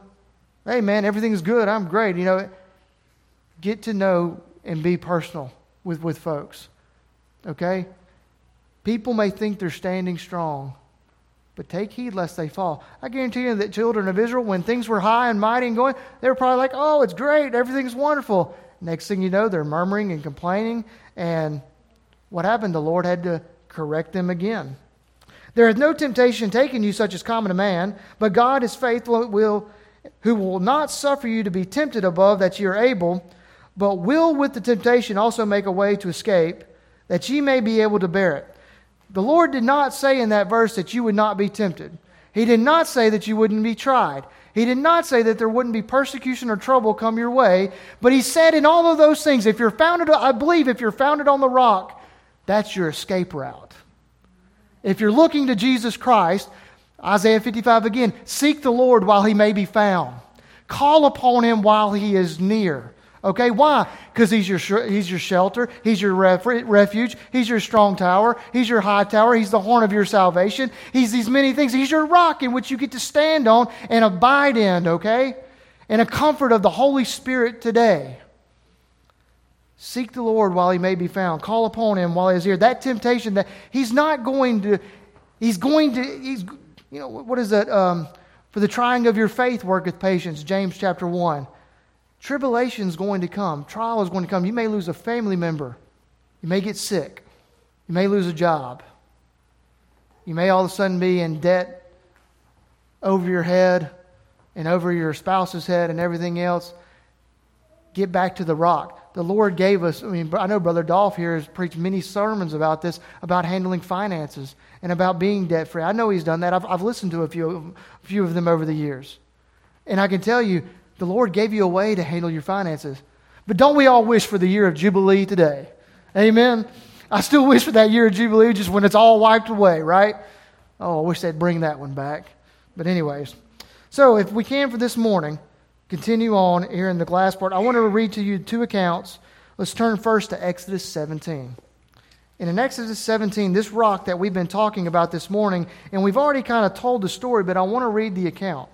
hey man, everything's good, I'm great, you know, get to know and be personal with, with folks. Okay? People may think they're standing strong, but take heed lest they fall. I guarantee you that children of Israel, when things were high and mighty and going, they were probably like, oh, it's great, everything's wonderful. Next thing you know, they're murmuring and complaining. And what happened? The Lord had to correct them again. There is no temptation taken you such as common to man, but God is faithful, will, who will not suffer you to be tempted above that ye are able, but will with the temptation also make a way to escape, that ye may be able to bear it. The Lord did not say in that verse that you would not be tempted. He did not say that you wouldn't be tried. He did not say that there wouldn't be persecution or trouble come your way, but he said in all of those things, if you're founded, I believe if you're founded on the rock, that's your escape route. If you're looking to Jesus Christ, Isaiah 55 again, seek the Lord while he may be found. Call upon him while he is near. Okay, why? Because he's your, he's your shelter, he's your ref, refuge, he's your strong tower, he's your high tower, he's the horn of your salvation, he's these many things. He's your rock in which you get to stand on and abide in, okay? And a comfort of the Holy Spirit today. Seek the Lord while he may be found. Call upon him while he is here. That temptation that he's not going to, he's going to, he's, you know, what is that? Um, for the trying of your faith worketh patience, James chapter 1. Tribulation is going to come. Trial is going to come. You may lose a family member. You may get sick. You may lose a job. You may all of a sudden be in debt over your head and over your spouse's head and everything else. Get back to the rock. The Lord gave us, I mean, I know Brother Dolph here has preached many sermons about this, about handling finances and about being debt free. I know he's done that. I've, I've listened to a few, a few of them over the years. And I can tell you, the Lord gave you a way to handle your finances. But don't we all wish for the year of Jubilee today? Amen. I still wish for that year of Jubilee just when it's all wiped away, right? Oh, I wish they'd bring that one back. But, anyways, so if we can for this morning, continue on here in the glass part. I want to read to you two accounts. Let's turn first to Exodus 17. And in Exodus 17, this rock that we've been talking about this morning, and we've already kind of told the story, but I want to read the account.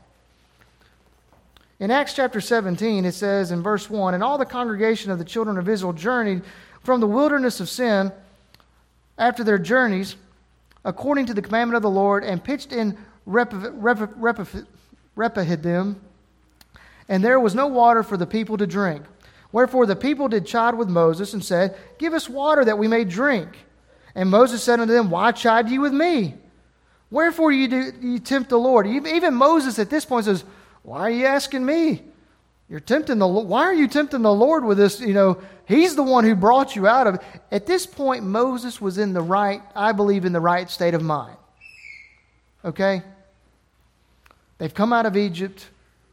In Acts chapter 17, it says in verse 1 And all the congregation of the children of Israel journeyed from the wilderness of sin after their journeys, according to the commandment of the Lord, and pitched in Rephidim, and there was no water for the people to drink. Wherefore the people did chide with Moses and said, Give us water that we may drink. And Moses said unto them, Why chide ye with me? Wherefore you, do, you tempt the Lord? Even Moses at this point says, Why are you asking me? You're tempting the Why are you tempting the Lord with this? You know, He's the one who brought you out of it. At this point, Moses was in the right, I believe, in the right state of mind. Okay? They've come out of Egypt.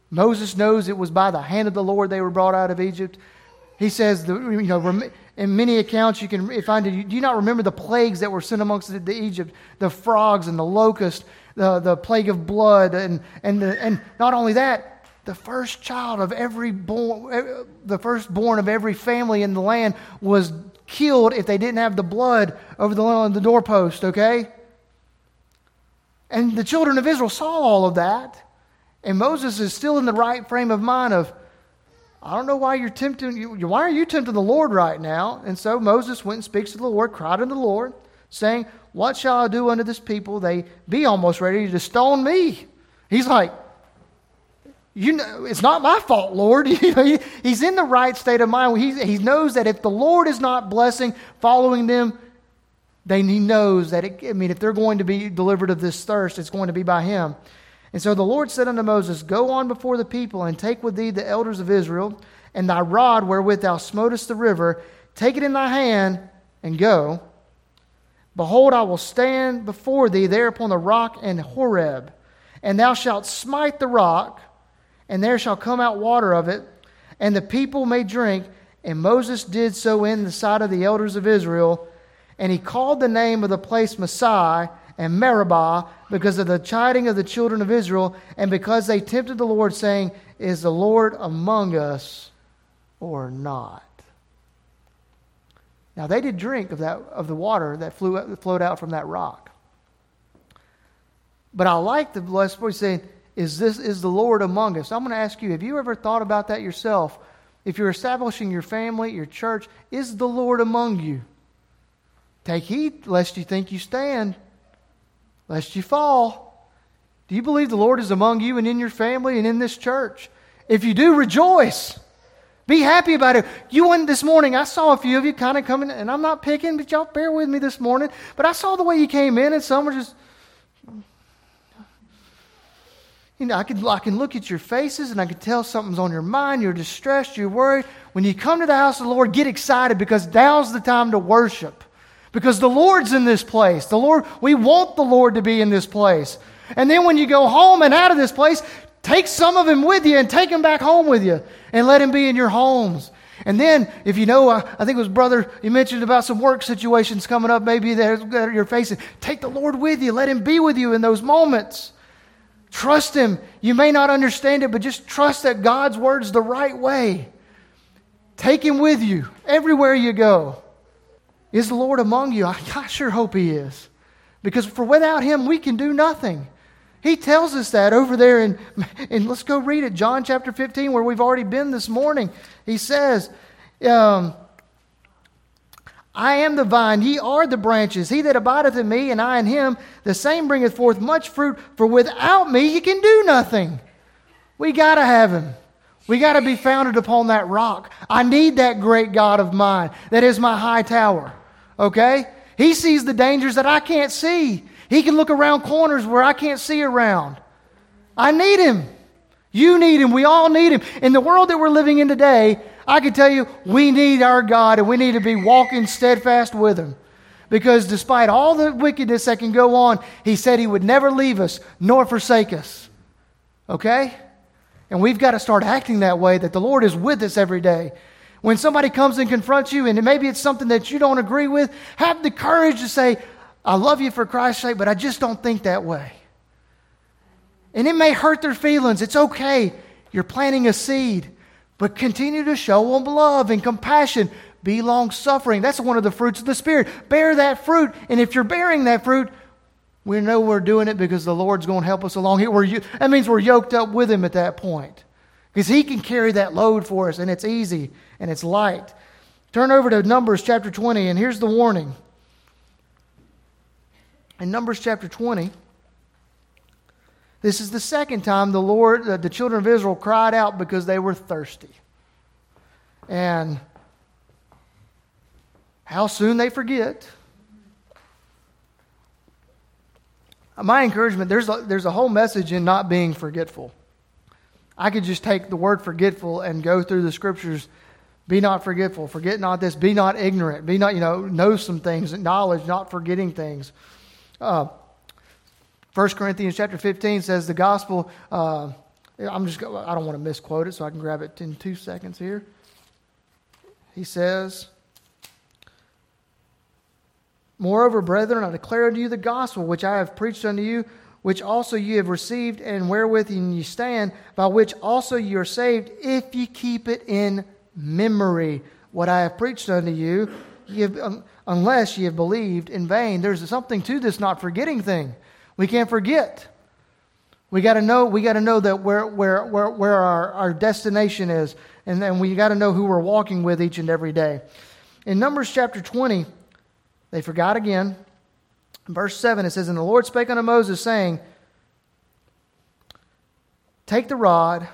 Moses knows it was by the hand of the Lord they were brought out of Egypt. He says, the, you know, in many accounts you can find it. Do you not remember the plagues that were sent amongst the, the Egypt? The frogs and the locust, the, the plague of blood, and, and, the, and not only that, the first child of every born, the firstborn of every family in the land was killed if they didn't have the blood over the, the doorpost, okay? And the children of Israel saw all of that. And Moses is still in the right frame of mind of, I don't know why you're tempting, you, why are you tempting the Lord right now? And so Moses went and speaks to the Lord, cried unto the Lord, saying, What shall I do unto this people? They be almost ready to stone me. He's like, you know, it's not my fault, Lord. [LAUGHS] he's in the right state of mind. He, he knows that if the Lord is not blessing, following them, then he knows that, it, I mean, if they're going to be delivered of this thirst, it's going to be by him. And so the Lord said unto Moses, Go on before the people, and take with thee the elders of Israel, and thy rod wherewith thou smotest the river, take it in thy hand, and go. Behold, I will stand before thee there upon the rock in Horeb, and thou shalt smite the rock, and there shall come out water of it, and the people may drink. And Moses did so in the sight of the elders of Israel, and he called the name of the place Massah and Meribah because of the chiding of the children of Israel and because they tempted the Lord, saying, Is the Lord among us or not? Now they did drink of, that, of the water that, flew, flowed out from that rock. But I like the blessed voice saying, is, this, is the Lord among us? I'm going to ask you, have you ever thought about that yourself? If you're establishing your family, your church, is the Lord among you? Take heed lest you think you stand lest you fall. Do you believe the Lord is among you and in your family and in this church? If you do, rejoice. Be happy about it. You went this morning, I saw a few of you kind of coming, and I'm not picking, but y'all bear with me this morning. But I saw the way you came in, and some were just, you know, I can, I can look at your faces and I can tell something's on your mind. You're distressed, you're worried. When you come to the house of the Lord, get excited because now's the time to worship because the Lord's in this place. The Lord, we want the Lord to be in this place. And then when you go home and out of this place, take some of him with you and take him back home with you and let him be in your homes. And then, if you know, uh, I think it was brother, you mentioned about some work situations coming up, maybe that, that you're facing. Take the Lord with you. Let him be with you in those moments. Trust him. You may not understand it, but just trust that God's word's the right way. Take him with you everywhere you go. Is the Lord among you? I, I sure hope He is. Because for without Him, we can do nothing. He tells us that over there in, and let's go read it, John chapter 15, where we've already been this morning. He says, um, I am the vine, ye are the branches. He that abideth in me, and I in him, the same bringeth forth much fruit, for without me ye can do nothing. We got to have him. We got to be founded upon that rock. I need that great God of mine that is my high tower. Okay? He sees the dangers that I can't see. He can look around corners where I can't see around. I need him. You need him. We all need him. In the world that we're living in today, I can tell you, we need our God and we need to be walking steadfast with him. Because despite all the wickedness that can go on, he said he would never leave us nor forsake us. Okay? And we've got to start acting that way that the Lord is with us every day. When somebody comes and confronts you, and maybe it's something that you don't agree with, have the courage to say, I love you for Christ's sake, but I just don't think that way. And it may hurt their feelings. It's okay. You're planting a seed. But continue to show them love and compassion. Be long suffering. That's one of the fruits of the Spirit. Bear that fruit. And if you're bearing that fruit, we know we're doing it because the Lord's going to help us along. We're, that means we're yoked up with Him at that point. Because He can carry that load for us, and it's easy and it's light. Turn over to Numbers chapter 20, and here's the warning. In Numbers chapter 20, this is the second time the Lord, uh, the children of Israel cried out because they were thirsty. And how soon they forget. My encouragement there's a, there's a whole message in not being forgetful. I could just take the word forgetful and go through the scriptures. Be not forgetful. Forget not this. Be not ignorant. Be not, you know, know some things. Knowledge, not forgetting things. Uh, 1 Corinthians chapter 15 says the gospel. Uh, I'm just. I don't want to misquote it, so I can grab it in two seconds here. He says, Moreover, brethren, I declare unto you the gospel which I have preached unto you, which also you have received, and wherewith ye stand, by which also ye are saved, if ye keep it in memory. What I have preached unto you, ye have, unless ye have believed in vain. There's something to this not forgetting thing. We can't forget. We got to know. We got to know that where where where, where our, our destination is, and then we got to know who we're walking with each and every day. In Numbers chapter twenty, they forgot again. In verse 7, it says, And the Lord spake unto Moses, saying, Take the rod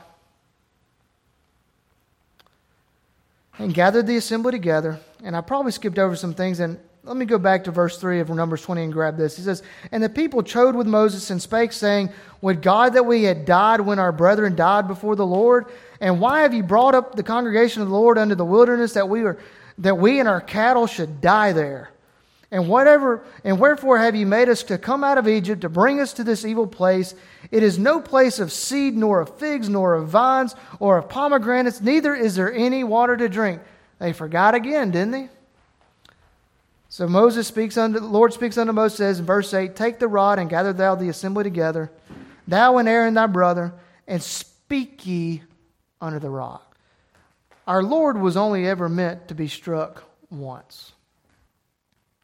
and gathered the assembly together. And I probably skipped over some things, and let me go back to verse 3 of Numbers 20 and grab this. He says, And the people chode with Moses and spake, saying, Would God that we had died when our brethren died before the Lord? And why have you brought up the congregation of the Lord unto the wilderness that we, were, that we and our cattle should die there? And whatever and wherefore have you made us to come out of Egypt to bring us to this evil place? It is no place of seed, nor of figs, nor of vines, or of pomegranates, neither is there any water to drink. They forgot again, didn't they? So Moses speaks unto the Lord speaks unto Moses, says in verse 8, Take the rod and gather thou the assembly together, thou and Aaron thy brother, and speak ye unto the rock. Our Lord was only ever meant to be struck once.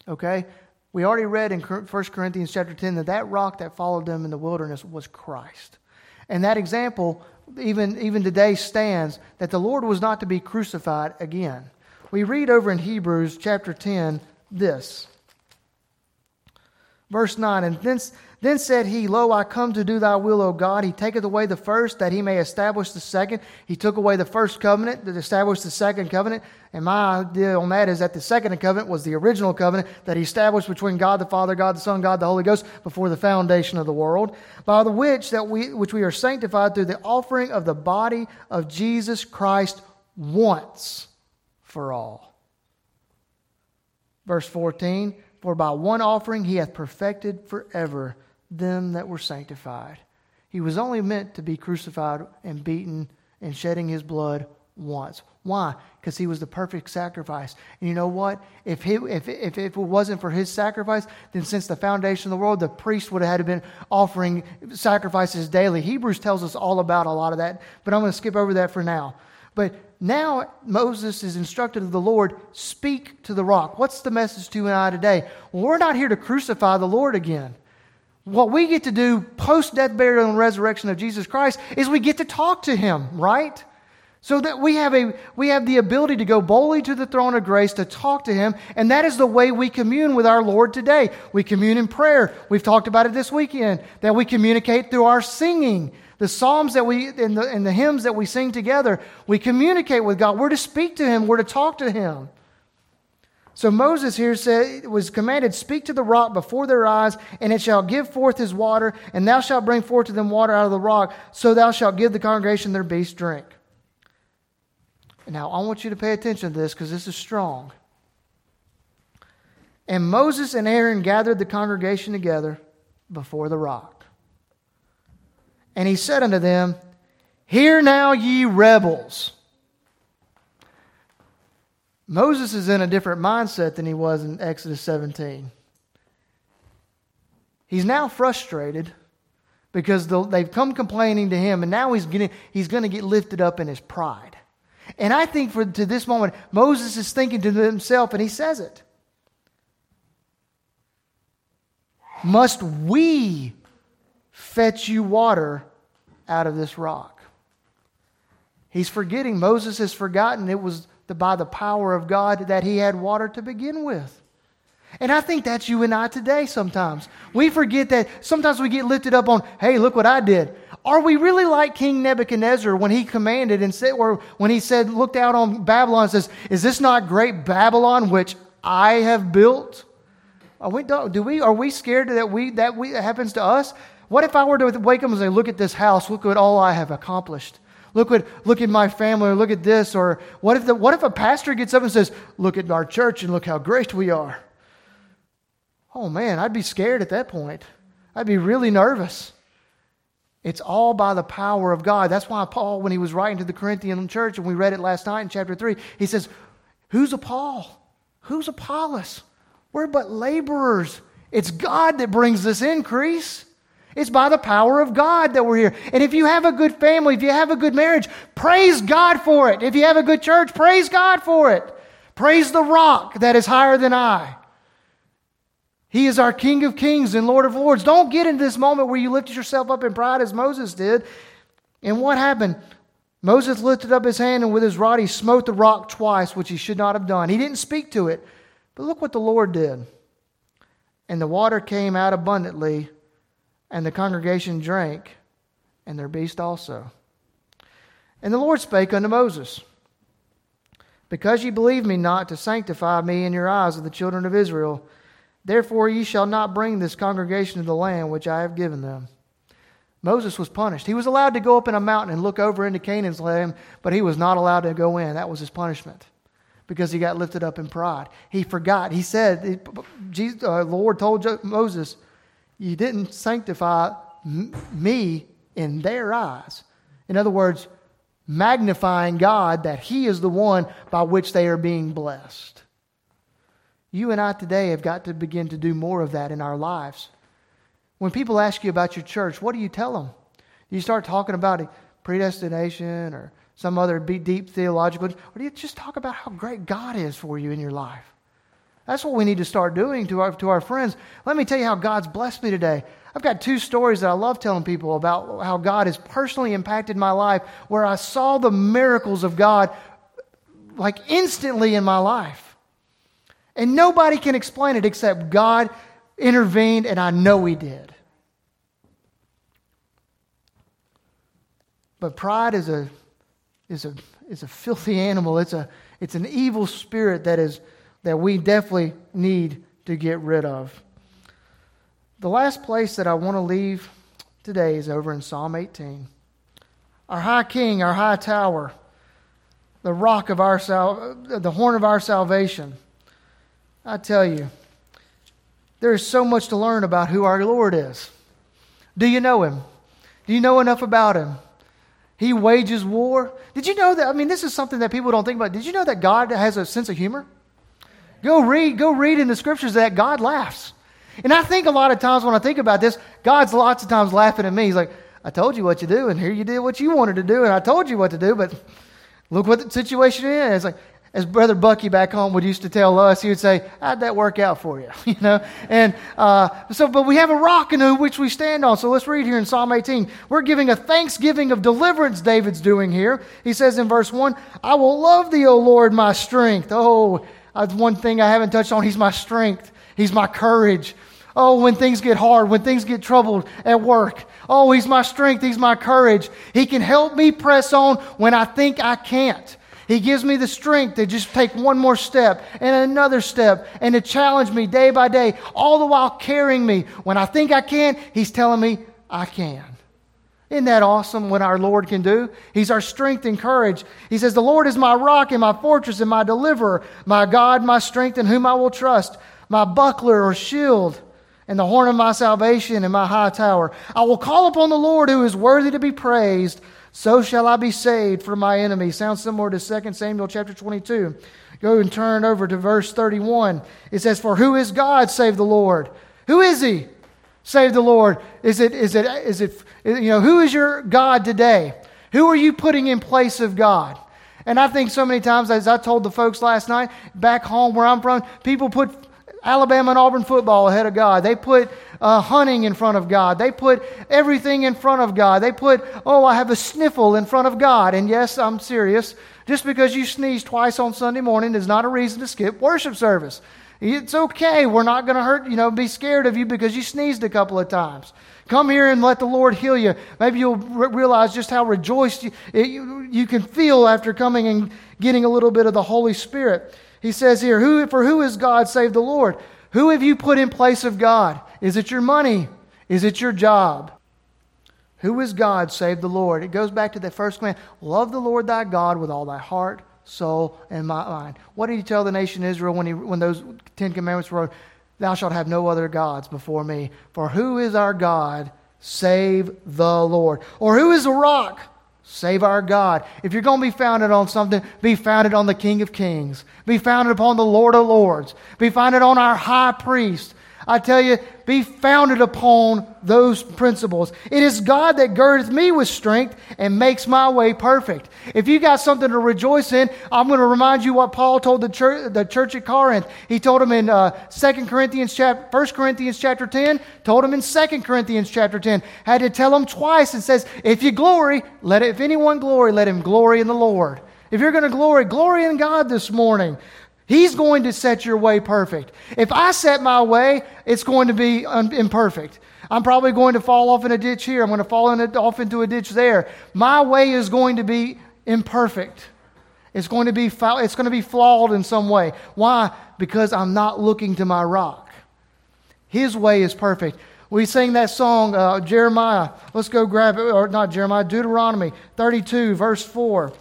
Okay? We already read in 1 Corinthians chapter 10 that that rock that followed them in the wilderness was Christ. And that example, even, even today, stands that the Lord was not to be crucified again. We read over in Hebrews chapter 10 this. Verse 9, and thence, then said he, Lo, I come to do thy will, O God. He taketh away the first, that he may establish the second. He took away the first covenant that established the second covenant. And my idea on that is that the second covenant was the original covenant that he established between God the Father, God the Son, God the Holy Ghost before the foundation of the world, by the which that we which we are sanctified through the offering of the body of Jesus Christ once for all. Verse 14, for by one offering he hath perfected forever them that were sanctified. He was only meant to be crucified and beaten and shedding his blood once. Why? Because he was the perfect sacrifice. And you know what? If, he, if, if, if it wasn't for his sacrifice, then since the foundation of the world, the priest would have had to been offering sacrifices daily. Hebrews tells us all about a lot of that, but I'm going to skip over that for now. But now Moses is instructed of the Lord, speak to the rock. What's the message to you and I today? Well, we're not here to crucify the Lord again. What we get to do post death, burial, and resurrection of Jesus Christ is we get to talk to Him, right? So that we have, a, we have the ability to go boldly to the throne of grace to talk to Him, and that is the way we commune with our Lord today. We commune in prayer. We've talked about it this weekend, that we communicate through our singing. The psalms that we, and the, and the hymns that we sing together, we communicate with God. We're to speak to Him, we're to talk to Him. So Moses here said, was commanded, Speak to the rock before their eyes, and it shall give forth his water, and thou shalt bring forth to them water out of the rock, so thou shalt give the congregation their beast drink. Now, I want you to pay attention to this because this is strong. And Moses and Aaron gathered the congregation together before the rock. And he said unto them, Hear now, ye rebels. Moses is in a different mindset than he was in Exodus 17. He's now frustrated because they've come complaining to him, and now he's, getting, he's going to get lifted up in his pride. And I think for to this moment, Moses is thinking to himself, and he says it. Must we fetch you water out of this rock? He's forgetting. Moses has forgotten it was by the power of God that he had water to begin with. And I think that's you and I today sometimes. We forget that sometimes we get lifted up on, hey, look what I did. Are we really like King Nebuchadnezzar when he commanded and said, or when he said, looked out on Babylon and says, Is this not great Babylon which I have built? Are we, do we, are we scared that, we, that, we, that happens to us? What if I were to wake up and say, Look at this house, look at all I have accomplished? Look at, look at my family, or look at this. Or what if, the, what if a pastor gets up and says, Look at our church and look how great we are? Oh man, I'd be scared at that point. I'd be really nervous. It's all by the power of God. That's why Paul, when he was writing to the Corinthian church, and we read it last night in chapter 3, he says, Who's a Paul? Who's Apollos? We're but laborers. It's God that brings this increase. It's by the power of God that we're here. And if you have a good family, if you have a good marriage, praise God for it. If you have a good church, praise God for it. Praise the rock that is higher than I. He is our King of kings and Lord of lords. Don't get into this moment where you lifted yourself up in pride as Moses did. And what happened? Moses lifted up his hand and with his rod he smote the rock twice, which he should not have done. He didn't speak to it. But look what the Lord did. And the water came out abundantly, and the congregation drank, and their beast also. And the Lord spake unto Moses, Because ye believe me not to sanctify me in your eyes of the children of Israel, Therefore, ye shall not bring this congregation to the land which I have given them. Moses was punished. He was allowed to go up in a mountain and look over into Canaan's land, but he was not allowed to go in. That was his punishment because he got lifted up in pride. He forgot. He said, Jesus, uh, Lord told Moses, You didn't sanctify me in their eyes. In other words, magnifying God that He is the one by which they are being blessed. You and I today have got to begin to do more of that in our lives. When people ask you about your church, what do you tell them? You start talking about predestination or some other deep theological, or do you just talk about how great God is for you in your life? That's what we need to start doing to our, to our friends. Let me tell you how God's blessed me today. I've got two stories that I love telling people about how God has personally impacted my life, where I saw the miracles of God like instantly in my life. And nobody can explain it except God intervened, and I know He did. But pride is a, is a, is a filthy animal. It's, a, it's an evil spirit that, is, that we definitely need to get rid of. The last place that I want to leave today is over in Psalm 18. Our high king, our high tower, the rock of our sal- the horn of our salvation. I tell you, there is so much to learn about who our Lord is. Do you know him? Do you know enough about him? He wages war. Did you know that? I mean, this is something that people don't think about. Did you know that God has a sense of humor? Go read, go read in the scriptures that God laughs. And I think a lot of times when I think about this, God's lots of times laughing at me. He's like, I told you what to do, and here you did what you wanted to do, and I told you what to do, but look what the situation is. It's like, as Brother Bucky back home would used to tell us, he would say, How'd that work out for you? [LAUGHS] you know? And uh, so, but we have a rock in which we stand on. So let's read here in Psalm 18. We're giving a thanksgiving of deliverance, David's doing here. He says in verse 1, I will love thee, O Lord, my strength. Oh, that's one thing I haven't touched on. He's my strength, He's my courage. Oh, when things get hard, when things get troubled at work. Oh, He's my strength, He's my courage. He can help me press on when I think I can't. He gives me the strength to just take one more step and another step and to challenge me day by day, all the while carrying me. When I think I can, He's telling me I can. Isn't that awesome what our Lord can do? He's our strength and courage. He says, The Lord is my rock and my fortress and my deliverer, my God, my strength in whom I will trust, my buckler or shield, and the horn of my salvation and my high tower. I will call upon the Lord who is worthy to be praised. So shall I be saved from my enemies. Sounds similar to 2 Samuel chapter 22. Go and turn over to verse 31. It says, For who is God save the Lord? Who is he? Save the Lord. Is it, is it, is it, you know, who is your God today? Who are you putting in place of God? And I think so many times, as I told the folks last night, back home where I'm from, people put Alabama and Auburn football ahead of God. They put uh, hunting in front of God. They put everything in front of God. They put, oh, I have a sniffle in front of God. And yes, I'm serious. Just because you sneeze twice on Sunday morning is not a reason to skip worship service. It's okay. We're not going to hurt, you know, be scared of you because you sneezed a couple of times. Come here and let the Lord heal you. Maybe you'll re- realize just how rejoiced you, it, you, you can feel after coming and getting a little bit of the Holy Spirit. He says here, who, For who is God save the Lord? Who have you put in place of God? Is it your money? Is it your job? Who is God save the Lord? It goes back to the first command love the Lord thy God with all thy heart, soul, and mind. What did he tell the nation Israel when, he, when those Ten Commandments were? Thou shalt have no other gods before me. For who is our God save the Lord? Or who is the rock? Save our God. If you're going to be founded on something, be founded on the King of Kings. Be founded upon the Lord of Lords. Be founded on our high priest. I tell you, be founded upon those principles. It is God that girdeth me with strength and makes my way perfect. If you got something to rejoice in, I'm going to remind you what Paul told the church, the church at Corinth. He told them in uh, 2 Corinthians chapter, 1 Corinthians chapter 10, told them in 2 Corinthians chapter 10. Had to tell them twice and says, if you glory, let it, if anyone glory, let him glory in the Lord. If you're going to glory, glory in God this morning. He's going to set your way perfect. If I set my way, it's going to be un- imperfect. I'm probably going to fall off in a ditch here. I'm going to fall in a, off into a ditch there. My way is going to be imperfect. It's going to be it's going to be flawed in some way. Why? Because I'm not looking to my rock. His way is perfect. We sing that song, uh, Jeremiah. Let's go grab it, or not Jeremiah, Deuteronomy 32, verse 4.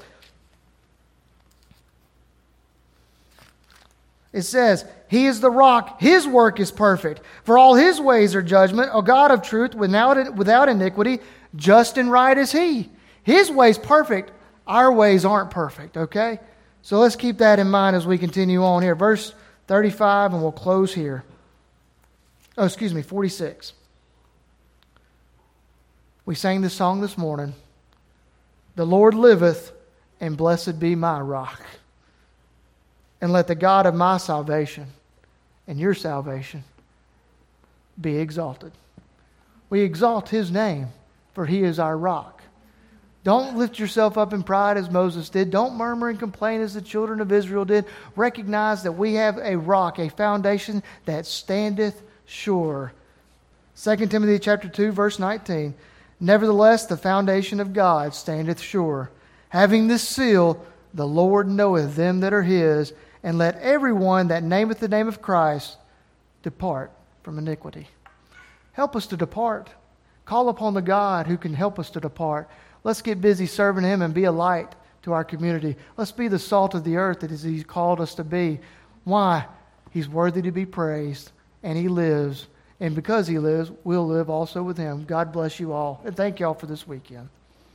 It says, He is the rock, His work is perfect. For all His ways are judgment, a God of truth without, without iniquity, just and right is He. His ways perfect, our ways aren't perfect, okay? So let's keep that in mind as we continue on here. Verse 35, and we'll close here. Oh, excuse me, 46. We sang this song this morning. The Lord liveth, and blessed be my rock and let the God of my salvation and your salvation be exalted. We exalt his name, for he is our rock. Don't lift yourself up in pride as Moses did. Don't murmur and complain as the children of Israel did. Recognize that we have a rock, a foundation that standeth sure. 2 Timothy chapter 2 verse 19. Nevertheless the foundation of God standeth sure, having this seal, the Lord knoweth them that are his, and let everyone that nameth the name of Christ depart from iniquity. Help us to depart. Call upon the God who can help us to depart. Let's get busy serving Him and be a light to our community. Let's be the salt of the earth that He's called us to be. Why? He's worthy to be praised, and He lives. And because He lives, we'll live also with Him. God bless you all, and thank you all for this weekend.